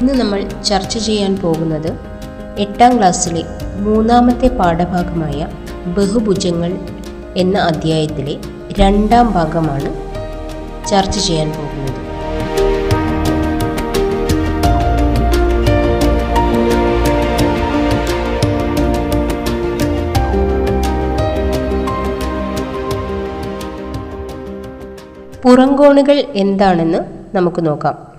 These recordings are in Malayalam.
ഇന്ന് നമ്മൾ ചർച്ച ചെയ്യാൻ പോകുന്നത് എട്ടാം ക്ലാസ്സിലെ മൂന്നാമത്തെ പാഠഭാഗമായ ബഹുഭുജങ്ങൾ എന്ന അധ്യായത്തിലെ രണ്ടാം ഭാഗമാണ് ചർച്ച ചെയ്യാൻ പോകുന്നത്. പുറംകോണുകൾ എന്താണെന്ന് നമുക്ക് നോക്കാം.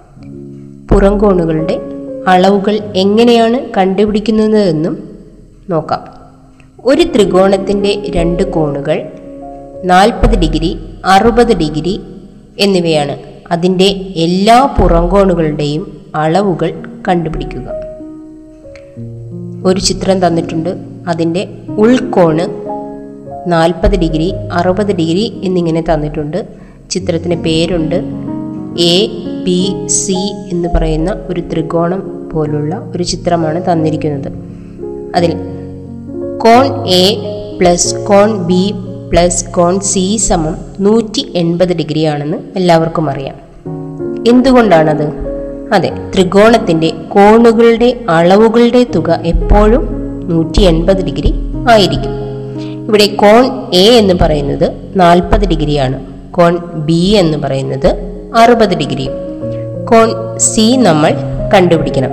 പുറംകോണുകളുടെ അളവുകൾ എങ്ങനെയാണ് കണ്ടുപിടിക്കുന്നതെന്നും നോക്കാം. ഒരു ത്രികോണത്തിന്റെ രണ്ട് കോണുകൾ നാൽപ്പത് ഡിഗ്രി അറുപത് ഡിഗ്രി എന്നിവയാണ്. അതിന്റെ എല്ലാ പുറംകോണുകളുടെയും അളവുകൾ കണ്ടുപിടിക്കുക. ഒരു ചിത്രം തന്നിട്ടുണ്ട്. അതിന്റെ ഉൾക്കോണ് നാൽപ്പത് ഡിഗ്രി അറുപത് ഡിഗ്രി എന്നിങ്ങനെ തന്നിട്ടുണ്ട്. ചിത്രത്തിന് പേരുണ്ട്. എ ബി സി എന്ന് പറയുന്ന ഒരു ത്രികോണം പോലുള്ള ഒരു ചിത്രമാണ് തന്നിരിക്കുന്നത്. അതിൽ കോൺ എ പ്ലസ് കോൺ ബി പ്ലസ് കോൺ സി സമം നൂറ്റി എൺപത് ഡിഗ്രി ആണെന്ന് എല്ലാവർക്കും അറിയാം. എന്തുകൊണ്ടാണത്? അതെ ത്രികോണത്തിന്റെ കോണുകളുടെ അളവുകളുടെ തുക എപ്പോഴും നൂറ്റി എൺപത് ഡിഗ്രി ആയിരിക്കും. ഇവിടെ കോൺ എ എന്ന് പറയുന്നത് നാൽപ്പത് ഡിഗ്രിയാണ്. കോൺ ബി എന്ന് പറയുന്നത് അറുപത് ഡിഗ്രിയും. കോൺ സി നമ്മൾ കണ്ടുപിടിക്കണം.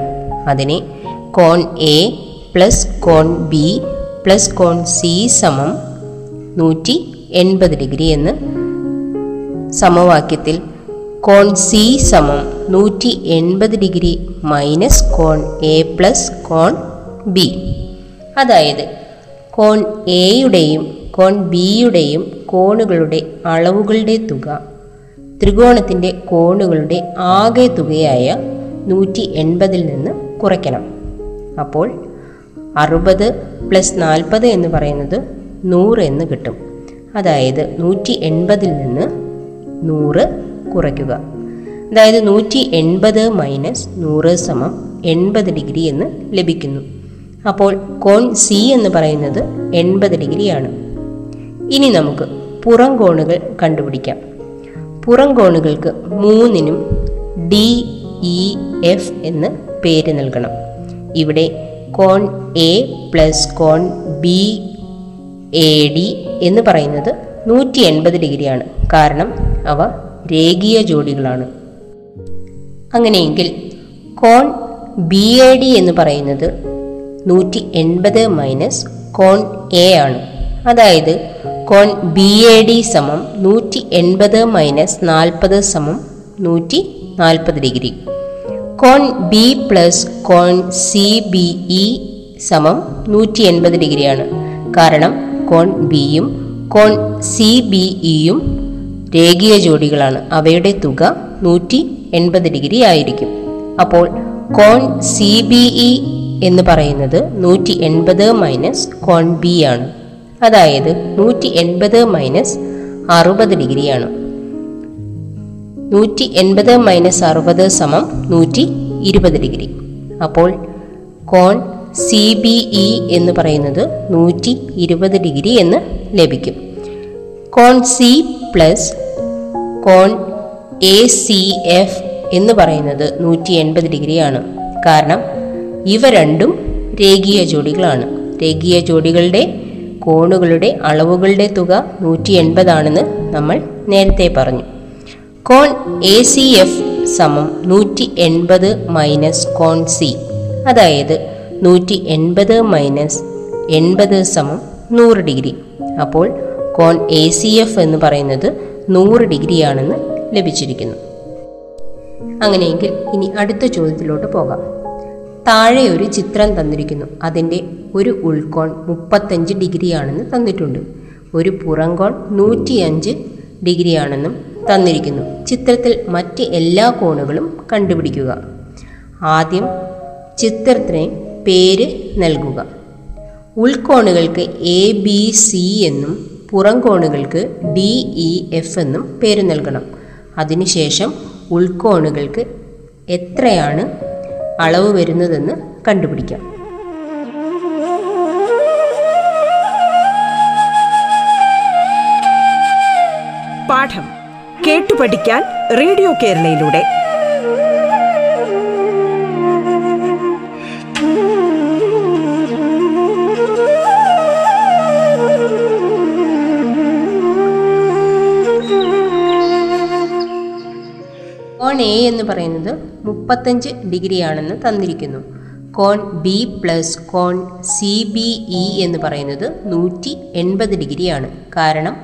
അതിനെ കോൺ എ പ്ലസ് കോൺ ബി പ്ലസ് കോൺ സി സമം നൂറ്റി എൺപത് ഡിഗ്രി എന്ന് സമവാക്യത്തിൽ കോൺ സി സമം നൂറ്റി എൺപത് ഡിഗ്രി മൈനസ് കോൺ എ പ്ലസ് കോൺ ബി. അതായത് കോൺ എയുടെയും കോൺ ബിയുടെയും കോണുകളുടെ അളവുകളുടെ തുക ത്രികോണത്തിന്റെ കോണുകളുടെ ആകെ തുകയായ നൂറ്റി എൺപതിൽ നിന്ന് കുറയ്ക്കണം. അപ്പോൾ അറുപത് പ്ലസ് നാൽപ്പത് എന്ന് പറയുന്നത് നൂറ് എന്ന് കിട്ടും. അതായത് നൂറ്റി എൺപതിൽ നിന്ന് നൂറ് കുറയ്ക്കുക. അതായത് നൂറ്റി എൺപത് മൈനസ് നൂറ് സമം എൺപത് ഡിഗ്രി എന്ന് ലഭിക്കുന്നു. അപ്പോൾ കോൺ സി എന്ന് പറയുന്നത് എൺപത് ഡിഗ്രിയാണ്. ഇനി നമുക്ക് പുറം കോണുകൾ കണ്ടുപിടിക്കാം. പുറം കോണുകൾക്ക് മൂന്നിനും ഡി ഇ എഫ് എന്ന് പേര് നൽകണം. ഇവിടെ കോൺ എ പ്ലസ് കോൺ ബി എ ഡി എന്ന് പറയുന്നത് നൂറ്റി എൺപത് ഡിഗ്രിയാണ്. കാരണം അവ രേഖീയ ജോഡികളാണ്. അങ്ങനെയെങ്കിൽ കോൺ ബി എ ഡി എന്ന് പറയുന്നത് നൂറ്റി എൺപത് മൈനസ് കോൺ എ ആണ്. അതായത് കോൺ ബി എ ഡി സമം നൂറ്റി എൺപത് മൈനസ് നാൽപ്പത് സമം നൂറ്റി നാൽപ്പത് ഡിഗ്രി. കോൺ ബി പ്ലസ് കോൺ സി ബി ഇ സമം നൂറ്റി എൺപത് ഡിഗ്രിയാണ്. കാരണം കോൺ ബിയും കോൺ സി ബി ഇയും രേഖീയ ജോഡികളാണ്. അവയുടെ തുക നൂറ്റി എൺപത് ഡിഗ്രി ആയിരിക്കും. അപ്പോൾ കോൺ സി ബി ഇ എന്ന് പറയുന്നത് നൂറ്റി എൺപത് മൈനസ് കോൺ ബി ആണ്. അതായത് നൂറ്റി എൺപത് മൈനസ് അറുപത് ഡിഗ്രിയാണ്. നൂറ്റി എൺപത് മൈനസ് അറുപത് സമം നൂറ്റി ഇരുപത് ഡിഗ്രി. അപ്പോൾ കോൺ സി ബി ഇ എന്ന് പറയുന്നത് നൂറ്റി ഇരുപത് ഡിഗ്രി എന്ന് ലഭിക്കും. കോൺ സി പ്ലസ് കോൺ എ സി എഫ് എന്ന് പറയുന്നത് നൂറ്റി എൺപത് ഡിഗ്രിയാണ്. കാരണം ഇവ രണ്ടും രേഖീയ ജോഡികളാണ്. രേഖീയ ജോഡികളുടെ കോണുകളുടെ അളവുകളുടെ തുക നൂറ്റി എൺപതാണെന്ന് നമ്മൾ നേരത്തെ പറഞ്ഞു. കോൺ എ സി എഫ് സമം നൂറ്റി എൺപത് മൈനസ് കോൺ സി അതായത് നൂറ്റി എൺപത് മൈനസ് എൺപത് സമം നൂറ് ഡിഗ്രി. അപ്പോൾ കോൺ എ സി എഫ് എന്ന് പറയുന്നത് നൂറ് ഡിഗ്രിയാണെന്ന് ലഭിച്ചിരിക്കുന്നു. അങ്ങനെയെങ്കിൽ ഇനി അടുത്ത ചോദ്യത്തിലോട്ട് പോകാം. താഴെ ഒരു ചിത്രം തന്നിരിക്കുന്നു. അതിന്റെ ഒരു ഉൾക്കോൺ മുപ്പത്തഞ്ച് ഡിഗ്രിയാണെന്ന് തന്നിട്ടുണ്ട്. ഒരു പുറംകോൺ നൂറ്റിയഞ്ച് ഡിഗ്രിയാണെന്നും തന്നിരിക്കുന്നു. ചിത്രത്തിൽ മറ്റ് എല്ലാ കോണുകളും കണ്ടുപിടിക്കുക. ആദ്യം ചിത്രത്തിന് പേര് നൽകുക. ഉൾക്കോണുകൾക്ക് എ ബി സി എന്നും പുറംകോണുകൾക്ക് ഡി ഇ എഫ് എന്നും പേര് നൽകണം. അതിനുശേഷം ഉൾക്കോണുകൾക്ക് എത്രയാണ് അളവ് വരുന്നതെന്ന് കണ്ടുപിടിക്കാം. പാഠം കേട്ടു പഠിക്കാൻ റേഡിയോ കേരളയിലൂടെ. എ എന്ന് പറയുന്നത് മുപ്പത്തഞ്ച് ഡിഗ്രിയാണെന്ന് തന്നിരിക്കുന്നു. കോൺ ബി പ്ലസ് കോൺ സി ബി ഇ എന്ന് പറയുന്നത് നൂറ്റി എൺപത് ഡിഗ്രിയാണ്. കാരണം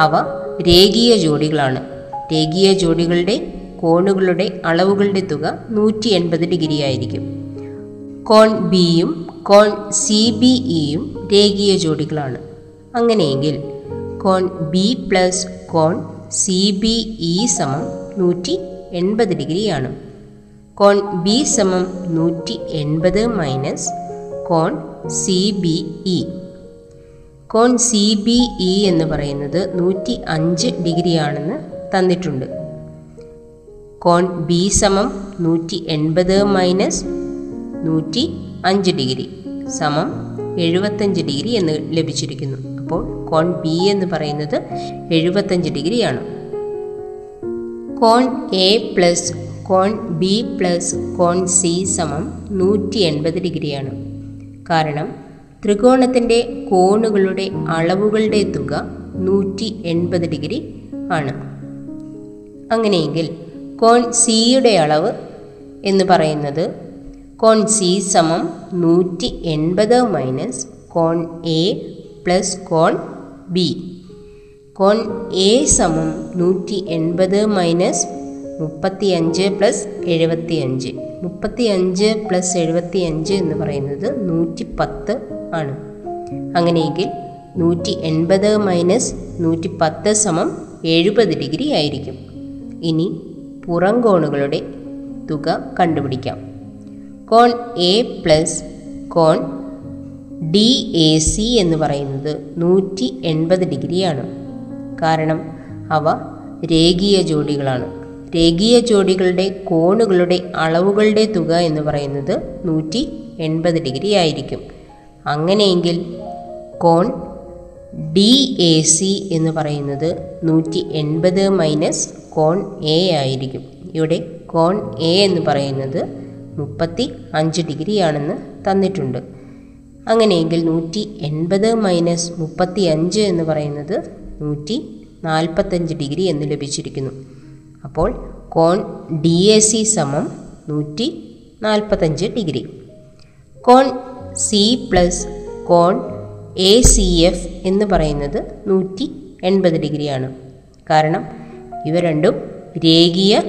അവ രേഖീയ ജോഡികളാണ്. രേഖീയ ജോഡികളുടെ കോണുകളുടെ അളവുകളുടെ തുക നൂറ്റി എൺപത് ഡിഗ്രി ആയിരിക്കും. കോൺ ബിയും കോൺ സി ബി ഇയും രേഖീയ ജോഡികളാണ്. അങ്ങനെയെങ്കിൽ കോൺ ബി പ്ലസ് കോൺ സി ബി ഇ സമം നൂറ്റി എൺപത് ഡിഗ്രിയാണ്. കോൺ ബി സമം നൂറ്റി എൺപത് മൈനസ് കോൺ സി ബി ഇ കോൺ സി ബി ഇ എന്ന് പറയുന്നത് നൂറ്റി അഞ്ച് ഡിഗ്രിയാണെന്ന് തന്നിട്ടുണ്ട്. കോൺ ബി സമം നൂറ്റി എൺപത് മൈനസ് നൂറ്റി അഞ്ച് ഡിഗ്രി സമം എഴുപത്തഞ്ച് ഡിഗ്രി എന്ന് ലഭിച്ചിരിക്കുന്നു. അപ്പോൾ കോൺ ബി എന്ന് പറയുന്നത് എഴുപത്തഞ്ച് ഡിഗ്രിയാണ്. കോൺ എ പ്ലസ് കോൺ ബി പ്ലസ് കോൺ സി സമം നൂറ്റി എൺപത് ഡിഗ്രിയാണ്. കാരണം ത്രികോണത്തിന്റെ കോണുകളുടെ അളവുകളുടെ തുക നൂറ്റി എൺപത് ഡിഗ്രി ആണ്. അങ്ങനെയെങ്കിൽ കോൺ സിയുടെ അളവ് എന്ന് പറയുന്നത് കോൺ സി സമം നൂറ്റി എൺപത് മൈനസ് കോൺ എ പ്ലസ് കോൺ ബി കോൺ എ സമം നൂറ്റി എൺപത് മൈനസ് മുപ്പത്തി അഞ്ച് പ്ലസ് എഴുപത്തി അഞ്ച് മുപ്പത്തി അഞ്ച് പ്ലസ് എഴുപത്തി അഞ്ച് എന്ന് പറയുന്നത് നൂറ്റി പത്ത് ആണ്. അങ്ങനെയെങ്കിൽ നൂറ്റി എൺപത് മൈനസ് നൂറ്റി പത്ത് സമം എഴുപത് ഡിഗ്രി ആയിരിക്കും. ഇനി പുറം കോണുകളുടെ തുക കണ്ടുപിടിക്കാം. കോൺ എ പ്ലസ് കോൺ ഡി എ സി എന്ന് പറയുന്നത് നൂറ്റി എൺപത് ഡിഗ്രിയാണ്. കാരണം അവ രേഖീയ ജോഡികളാണ്. രേഖീയ ജോഡികളുടെ കോണുകളുടെ അളവുകളുടെ തുക എന്ന് പറയുന്നത് നൂറ്റി എൺപത് ഡിഗ്രി ആയിരിക്കും. അങ്ങനെയെങ്കിൽ കോൺ ഡി എ സി എന്ന് പറയുന്നത് നൂറ്റി എൺപത് മൈനസ് കോൺ എ ആയിരിക്കും. ഇവിടെ കോൺ എ എന്ന് പറയുന്നത് മുപ്പത്തി അഞ്ച് ഡിഗ്രിയാണെന്ന് തന്നിട്ടുണ്ട്. അങ്ങനെയെങ്കിൽ നൂറ്റി എൺപത് മൈനസ് മുപ്പത്തി അഞ്ച് എന്ന് പറയുന്നത് നൂറ്റി നാൽപ്പത്തഞ്ച് ഡിഗ്രി എന്ന് ലഭിച്ചിരിക്കുന്നു. അപ്പോൾ കോൺ ഡി എ സി സമം നൂറ്റി നാൽപ്പത്തഞ്ച് ഡിഗ്രി. കോൺ സി പ്ലസ് കോൺ എ സി എഫ് എന്ന് പറയുന്നത് നൂറ്റി എൺപത് ഡിഗ്രിയാണ്. കാരണം ഇവ രണ്ടും രേഖീയ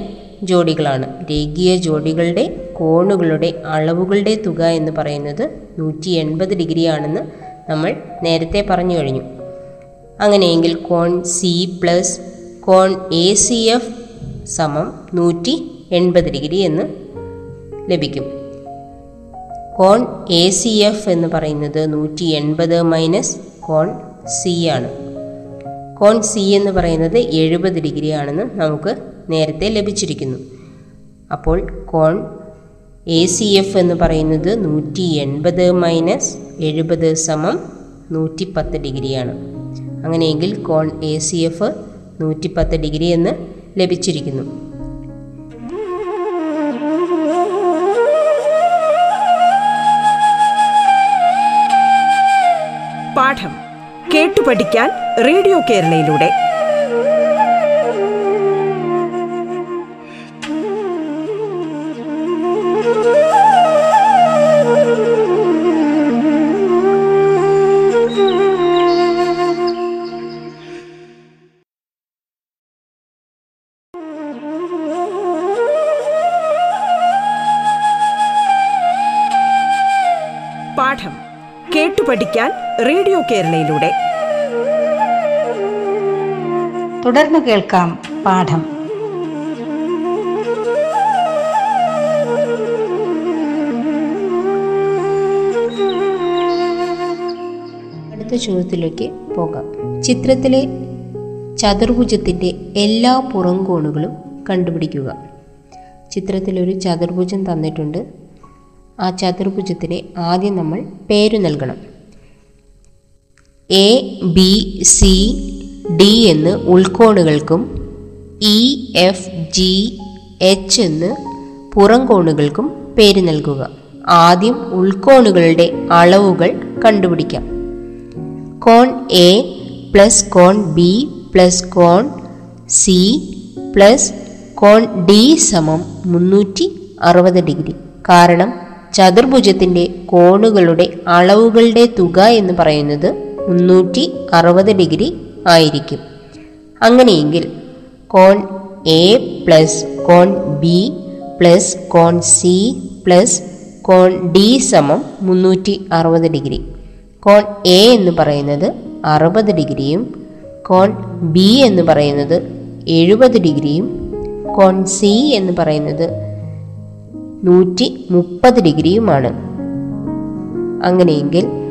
ജോഡികളാണ്. രേഖീയ ജോഡികളുടെ കോണുകളുടെ അളവുകളുടെ തുക എന്ന് പറയുന്നത് നൂറ്റി എൺപത് ഡിഗ്രിയാണെന്ന് നമ്മൾ നേരത്തെ പറഞ്ഞു കഴിഞ്ഞു. അങ്ങനെയെങ്കിൽ കോൺ സി പ്ലസ് കോൺ എ സി എഫ് സമം നൂറ്റി എൺപത് ഡിഗ്രി എന്ന് ലഭിക്കും. കോൺ എ സി എഫ് എന്ന് പറയുന്നത് നൂറ്റി എൺപത് മൈനസ് കോൺ സി ആണ്. കോൺ സി എന്ന് പറയുന്നത് എഴുപത് ഡിഗ്രി ആണെന്ന് നമുക്ക് നേരത്തെ ലഭിച്ചിരിക്കുന്നു. അപ്പോൾ കോൺ എ സി എഫ് എന്ന് പറയുന്നത് നൂറ്റി എൺപത് മൈനസ് എഴുപത് സമം നൂറ്റി പത്ത് ഡിഗ്രിയാണ്. അങ്ങനെയെങ്കിൽ കോൺ എ സി എഫ് നൂറ്റി പത്ത് ഡിഗ്രി എന്ന് ലഭിച്ചിരിക്കുന്നു. പാഠം കേട്ടു പഠിക്കാൻ റേഡിയോ കേരളയിലൂടെ. കേരളയിലൂടെ. തുടർന്ന് കേൾക്കാം പാഠം. അടുത്ത ചോദ്യത്തിലേക്ക് പോകാം. ചിത്രത്തിലെ ചതുർഭുജത്തിന്റെ എല്ലാ പുറം കോണുകളും കണ്ടുപിടിക്കുക ചിത്രത്തിലൊരു ചതുർഭുജം തന്നിട്ടുണ്ട്. ആ ചതുർഭുജത്തിന് ആദ്യം നമ്മൾ പേര് നൽകണം. എ ബി സി ഡി എന്ന് ഉൾക്കോണുകൾക്കും ഇ എഫ് ജി എച്ച് എന്ന് പുറംകോണുകൾക്കും പേര് നൽകുക. ആദ്യം ഉൾക്കോണുകളുടെ അളവുകൾ കണ്ടുപിടിക്കാം. കോൺ എ പ്ലസ് കോൺ ബി പ്ലസ് കോൺ സി പ്ലസ് കോൺ ഡി സമം മുന്നൂറ്റി അറുപത് ഡിഗ്രി. കാരണം ചതുർഭുജത്തിന്റെ കോണുകളുടെ അളവുകളുടെ തുക എന്ന് പറയുന്നത് മുന്നൂറ്റി അറുപത് ഡിഗ്രി ആയിരിക്കും. അങ്ങനെയെങ്കിൽ കോൺ എ പ്ലസ് കോൺ ബി പ്ലസ് കോൺ സി പ്ലസ് കോൺ ഡി സമം മുന്നൂറ്റി അറുപത് ഡിഗ്രി. കോൺ എ എന്ന് പറയുന്നത് അറുപത് ഡിഗ്രിയും കോൺ ബി എന്ന് പറയുന്നത് എഴുപത് ഡിഗ്രിയും കോൺ സി എന്ന് പറയുന്നത് നൂറ്റി മുപ്പത് ഡിഗ്രിയുമാണ്. അങ്ങനെയെങ്കിൽ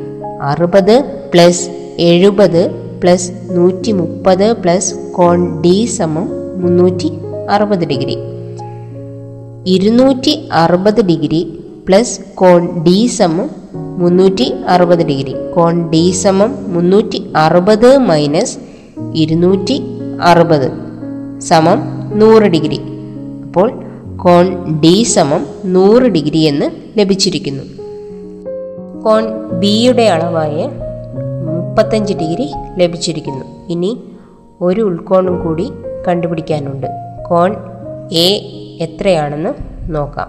അറുപത് പ്ലസ് എഴുപത് പ്ലസ് നൂറ്റി മുപ്പത് പ്ലസ് കോൺ ഡി സമം മുന്നൂറ്റി അറുപത് ഡിഗ്രി. ഇരുന്നൂറ്റി അറുപത് ഡിഗ്രി പ്ലസ് കോൺ ഡി സമം മുന്നൂറ്റി അറുപത് ഡിഗ്രി. കോൺ ഡി സമം മുന്നൂറ്റി അറുപത് മൈനസ് ഇരുന്നൂറ്റി അറുപത് സമം നൂറ് ഡിഗ്രി. അപ്പോൾ കോൺ ഡി സമം നൂറ് ഡിഗ്രി എന്ന് ലഭിച്ചിരിക്കുന്നു. കോൺ ബിയുടെ അളവായ മുപ്പത്തഞ്ച് ഡിഗ്രി ലഭിച്ചിരിക്കുന്നു. ഇനി ഒരു ഉൾക്കോണും കൂടി കണ്ടുപിടിക്കാനുണ്ട്. കോൺ എ എത്രയാണെന്ന് നോക്കാം.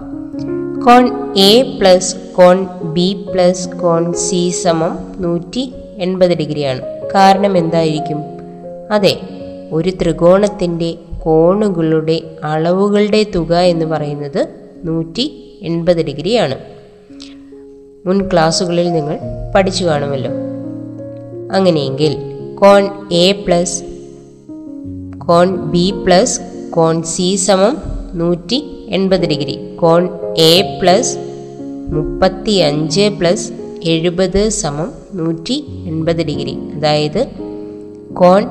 കോൺ എ പ്ലസ് കോൺ ബി പ്ലസ് കോൺ സി സമം നൂറ്റി എൺപത് ഡിഗ്രിയാണ്. കാരണം എന്തായിരിക്കും? അതെ ഒരു ത്രികോണത്തിന്റെ കോണുകളുടെ അളവുകളുടെ തുക എന്ന് പറയുന്നത് നൂറ്റി എൺപത് ഡിഗ്രിയാണ്. മുൻ ക്ലാസ്സുകളിൽ നിങ്ങൾ പഠിച്ചു കാണുമല്ലോ. അങ്ങനെയെങ്കിൽ കോൺ എ പ്ലസ് കോൺ ബി പ്ലസ് കോൺ സി സമം നൂറ്റി എൺപത് ഡിഗ്രി കോൺ എ പ്ലസ് മുപ്പത്തി അഞ്ച് പ്ലസ് എഴുപത് സമം നൂറ്റി എൺപത് ഡിഗ്രി. അതായത് കോൺ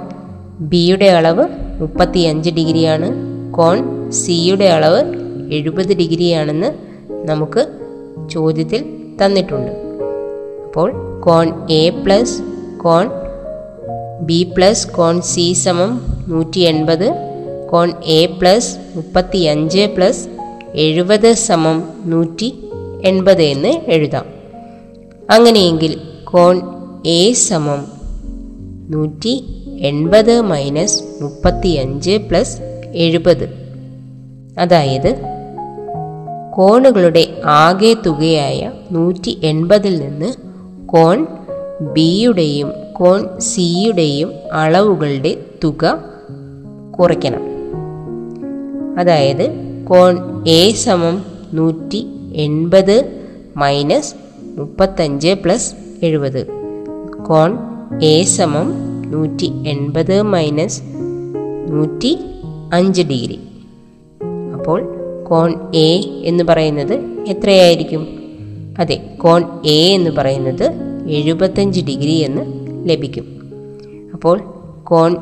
ബിയുടെ അളവ് മുപ്പത്തി അഞ്ച് ഡിഗ്രിയാണ് കോൺ സിയുടെ അളവ് എഴുപത് ഡിഗ്രിയാണെന്ന് നമുക്ക് ചോദ്യത്തിൽ തന്നിട്ടുണ്ട്. അപ്പോൾ കോൺ എ പ്ലസ് കോൺ ബി പ്ലസ് കോൺ സി സമം നൂറ്റി എൺപത് കോൺ എ പ്ലസ് മുപ്പത്തി അഞ്ച് പ്ലസ് എഴുപത് സമം നൂറ്റി എൺപത് എന്ന് എഴുതാം. അങ്ങനെയെങ്കിൽ കോൺ എ സമം നൂറ്റി എൺപത് മൈനസ് മുപ്പത്തി അഞ്ച് പ്ലസ് എഴുപത്. അതായത് കോണുകളുടെ ആകെ തുകയായ നൂറ്റി എൺപതിൽ നിന്ന് കോൺ ബിയുടെയും കോൺ സിയുടെയും അളവുകളുടെ തുക കുറയ്ക്കണം. അതായത് കോൺ എ സമം നൂറ്റി എൺപത് മൈനസ് മുപ്പത്തഞ്ച് പ്ലസ് എഴുപത്. കോൺ എ സമം നൂറ്റി എൺപത് മൈനസ് നൂറ്റി അഞ്ച് ഡിഗ്രി. അപ്പോൾ കോൺ എ എന്ന് പറയുന്നത് എത്രയായിരിക്കും? അതെ കോൺ എ എന്ന് പറയുന്നത് എഴുപത്തഞ്ച് ഡിഗ്രി എന്ന് ലഭിക്കും. അപ്പോൾ കോൺ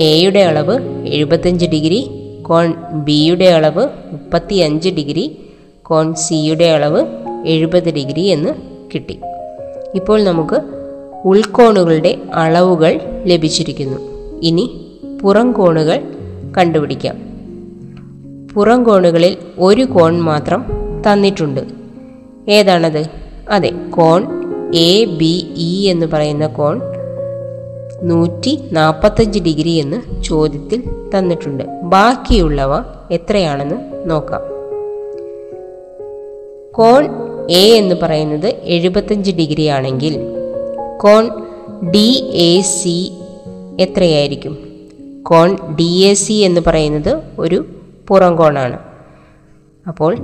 എയുടെ അളവ് എഴുപത്തഞ്ച് ഡിഗ്രി കോൺ ബിയുടെ അളവ് മുപ്പത്തി അഞ്ച് ഡിഗ്രി കോൺ സിയുടെ അളവ് എഴുപത് ഡിഗ്രി എന്ന് കിട്ടി. ഇപ്പോൾ നമുക്ക് ഉൾക്കോണുകളുടെ അളവുകൾ ലഭിച്ചിരിക്കുന്നു. ഇനി പുറം കോണുകൾ കണ്ടുപിടിക്കാം. പുറം കോണുകളിൽ ഒരു കോൺ മാത്രം തന്നിട്ടുണ്ട്. ഏതാണത്? അതെ കോൺ എ ബി ഇ എന്ന് പറയുന്ന കോൺ നൂറ്റി നാൽപ്പത്തഞ്ച് ഡിഗ്രി എന്ന് ചോദ്യത്തിൽ തന്നിട്ടുണ്ട്. ബാക്കിയുള്ളവ എത്രയാണെന്ന് നോക്കാം. കോൺ എ എന്ന് പറയുന്നത് എഴുപത്തഞ്ച് ഡിഗ്രി ആണെങ്കിൽ കോൺ ഡി എ സി എത്രയായിരിക്കും? കോൺ ഡി എ സി എന്ന് പറയുന്നത് ഒരു പുറം കോണാണ്. അപ്പോൾ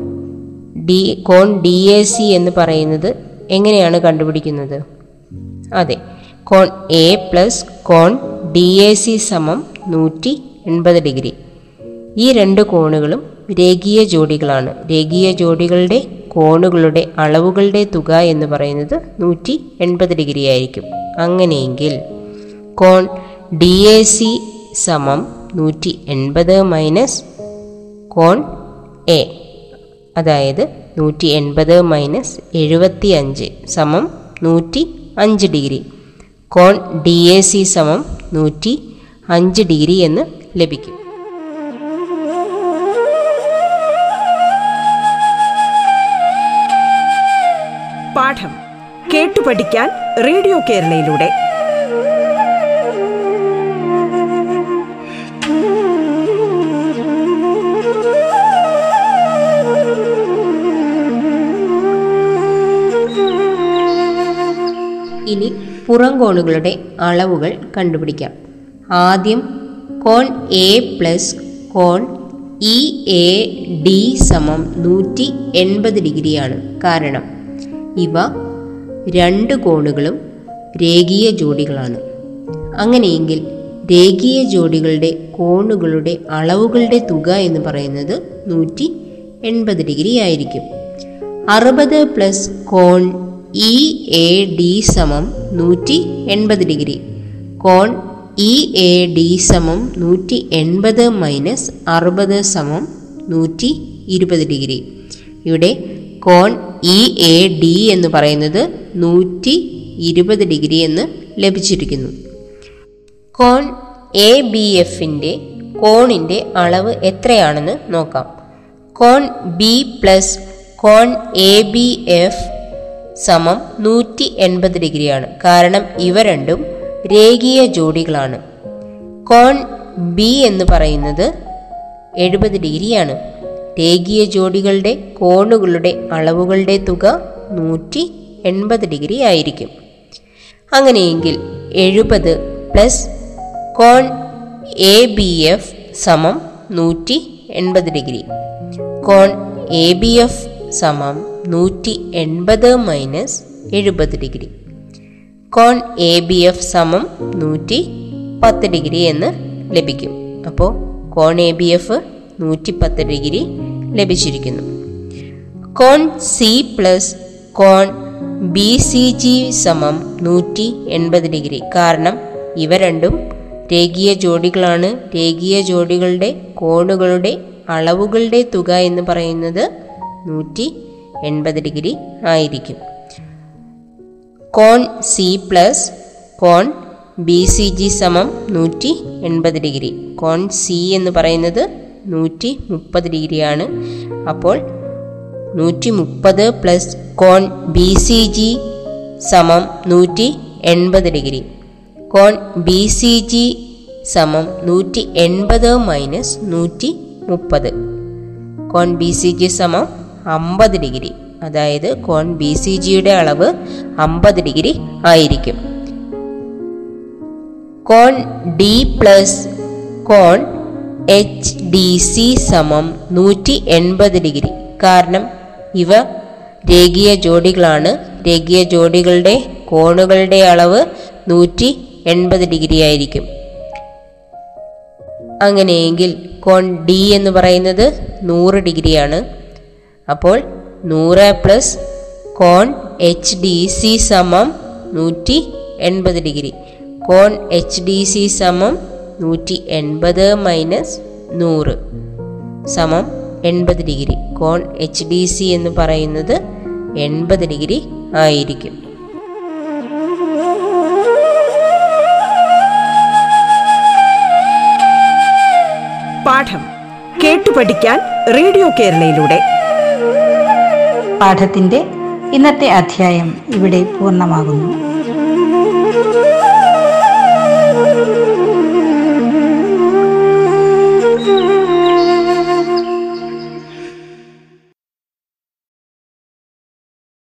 ഡി കോൺ ഡി എ സി എന്ന് പറയുന്നത് എങ്ങനെയാണ് കണ്ടുപിടിക്കുന്നത്? അതെ കോൺ എ പ്ലസ് കോൺ ഡി എ സി സമം നൂറ്റി എൺപത് ഡിഗ്രി. ഈ രണ്ട് കോണുകളും രേഖീയ ജോഡികളാണ്. രേഖീയ ജോഡികളുടെ കോണുകളുടെ അളവുകളുടെ തുക എന്ന് പറയുന്നത് നൂറ്റി എൺപത് ഡിഗ്രി ആയിരിക്കും. അങ്ങനെയെങ്കിൽ കോൺ ഡി എ സി സമം നൂറ്റി എൺപത് മൈനസ് കോൺ എ. അതായത് നൂറ്റി എൺപത് മൈനസ് എഴുപത്തി അഞ്ച് സമം നൂറ്റി അഞ്ച് ഡിഗ്രി. കോൺ ഡി എ സി സമം നൂറ്റി അഞ്ച് ഡിഗ്രി എന്ന് ലഭിക്കും. പാഠം കേട്ടു പഠിക്കാൻ റേഡിയോ കേരളയിലൂടെ. ഇനി പുറം കോണുകളുടെ അളവുകൾ കണ്ടുപിടിക്കാം. ആദ്യം കോൺ എ പ്ലസ് കോൺ ഇ എ ഡി സമം നൂറ്റി എൺപത് ഡിഗ്രിയാണ് കാരണം ഇവ രണ്ട് കോണുകളും രേഖീയ ജോഡികളാണ്. അങ്ങനെയെങ്കിൽ രേഖീയ ജോഡികളുടെ കോണുകളുടെ അളവുകളുടെ തുക എന്ന് പറയുന്നത് നൂറ്റി എൺപത് ഡിഗ്രി ആയിരിക്കും. അറുപത് പ്ലസ് കോൺ ഇ എ ഡി സമം നൂറ്റി എൺപത് ഡിഗ്രി. കോൺ ഇ എ ഡി സമം നൂറ്റി എൺപത് മൈനസ് അറുപത് സമം നൂറ്റി ഇരുപത് ഡിഗ്രി. ഇവിടെ കോൺ ഇ എ ഡി എന്ന് പറയുന്നത് നൂറ്റി ഇരുപത് ഡിഗ്രി എന്ന് ലഭിച്ചിരിക്കുന്നു. കോൺ എ ബി എഫിന്റെ കോണിന്റെ അളവ് എത്രയാണെന്ന് നോക്കാം. കോൺ ബി പ്ലസ് കോൺ എ ബി എഫ് സമം നൂറ്റി എൺപത് ഡിഗ്രിയാണ്. കാരണം ഇവ രണ്ടും രേഖീയ ജോഡികളാണ്. കോൺ ബി എന്ന് പറയുന്നത് എഴുപത് ഡിഗ്രിയാണ്. രേഖീയ ജോഡികളുടെ കോണുകളുടെ അളവുകളുടെ തുക നൂറ്റി എൺപത് ഡിഗ്രി ആയിരിക്കും. അങ്ങനെയെങ്കിൽ എഴുപത് പ്ലസ് കോൺ എ ബി എഫ് സമം നൂറ്റി എൺപത് ഡിഗ്രി. കോൺ എ ബി എഫ് സമം നൂറ്റി എൺപത് മൈനസ് എഴുപത് ഡിഗ്രി. കോൺ എ ബി എഫ് സമം നൂറ്റി പത്ത് ഡിഗ്രി എന്ന് ലഭിക്കും. അപ്പോൾ കോൺ എ ബി എഫ് നൂറ്റി പത്ത് ഡിഗ്രി ലഭിച്ചിരിക്കുന്നു. കോൺ സി പ്ലസ് കോൺ ബി സി ജി സമം നൂറ്റി എൺപത് ഡിഗ്രി. കാരണം ഇവ രണ്ടും രേഖീയ ജോഡികളാണ്. രേഖീയ ജോഡികളുടെ കോണുകളുടെ അളവുകളുടെ തുക എന്ന് പറയുന്നത് നൂറ്റി എൺപത് ഡിഗ്രി ആയിരിക്കും. കോൺ സി പ്ലസ് കോൺ ബി സി ജി സമം നൂറ്റി എൺപത് ഡിഗ്രി. കോൺ സി എന്ന് പറയുന്നത് നൂറ്റി മുപ്പത് ഡിഗ്രിയാണ്. അപ്പോൾ നൂറ്റി മുപ്പത് പ്ലസ് കോൺ ബി സി ജി സമം നൂറ്റി എൺപത് ഡിഗ്രി. കോൺ ബി സി ജി സമം നൂറ്റി എൺപത് മൈനസ് നൂറ്റി മുപ്പത്. കോൺ ബി സി ജി സമം അമ്പത് ഡിഗ്രി. അതായത് കോൺ ബി സി ജിയുടെ അളവ് അമ്പത് ഡിഗ്രി ആയിരിക്കും. കോൺ ഡി പ്ലസ് കോൺ എച്ച് ഡി സി സമം നൂറ്റി എൺപത് ഡിഗ്രി. കാരണം ഇവ രേഖീയ ജോഡികളാണ്. രേഖീയ ജോഡികളുടെ കോണുകളുടെ അളവ് നൂറ്റി എൺപത് ഡിഗ്രി ആയിരിക്കും. അങ്ങനെയെങ്കിൽ കോൺ ഡി എന്ന് പറയുന്നത് നൂറ് ഡിഗ്രിയാണ്. അപ്പോൾ നൂറ് പ്ലസ് കോൺ എച്ച് ഡി സി സമം നൂറ്റി എൺപത് ഡിഗ്രി. കോൺ എച്ച് ഡി സി സമം നൂറ്റി എൺപത് മൈനസ് നൂറ് സമം എൺപത് ഡിഗ്രി. കോൺ എച്ച് ഡി സി എന്ന് പറയുന്നത് എൺപത് ഡിഗ്രി ആയിരിക്കും. പാഠം കേട്ടു പഠിക്കാൻ റേഡിയോ കേരളയിലൂടെ. പാഠത്തിന്റെ ഇന്നത്തെ അധ്യായം ഇവിടെ പൂർണമാകുന്നു.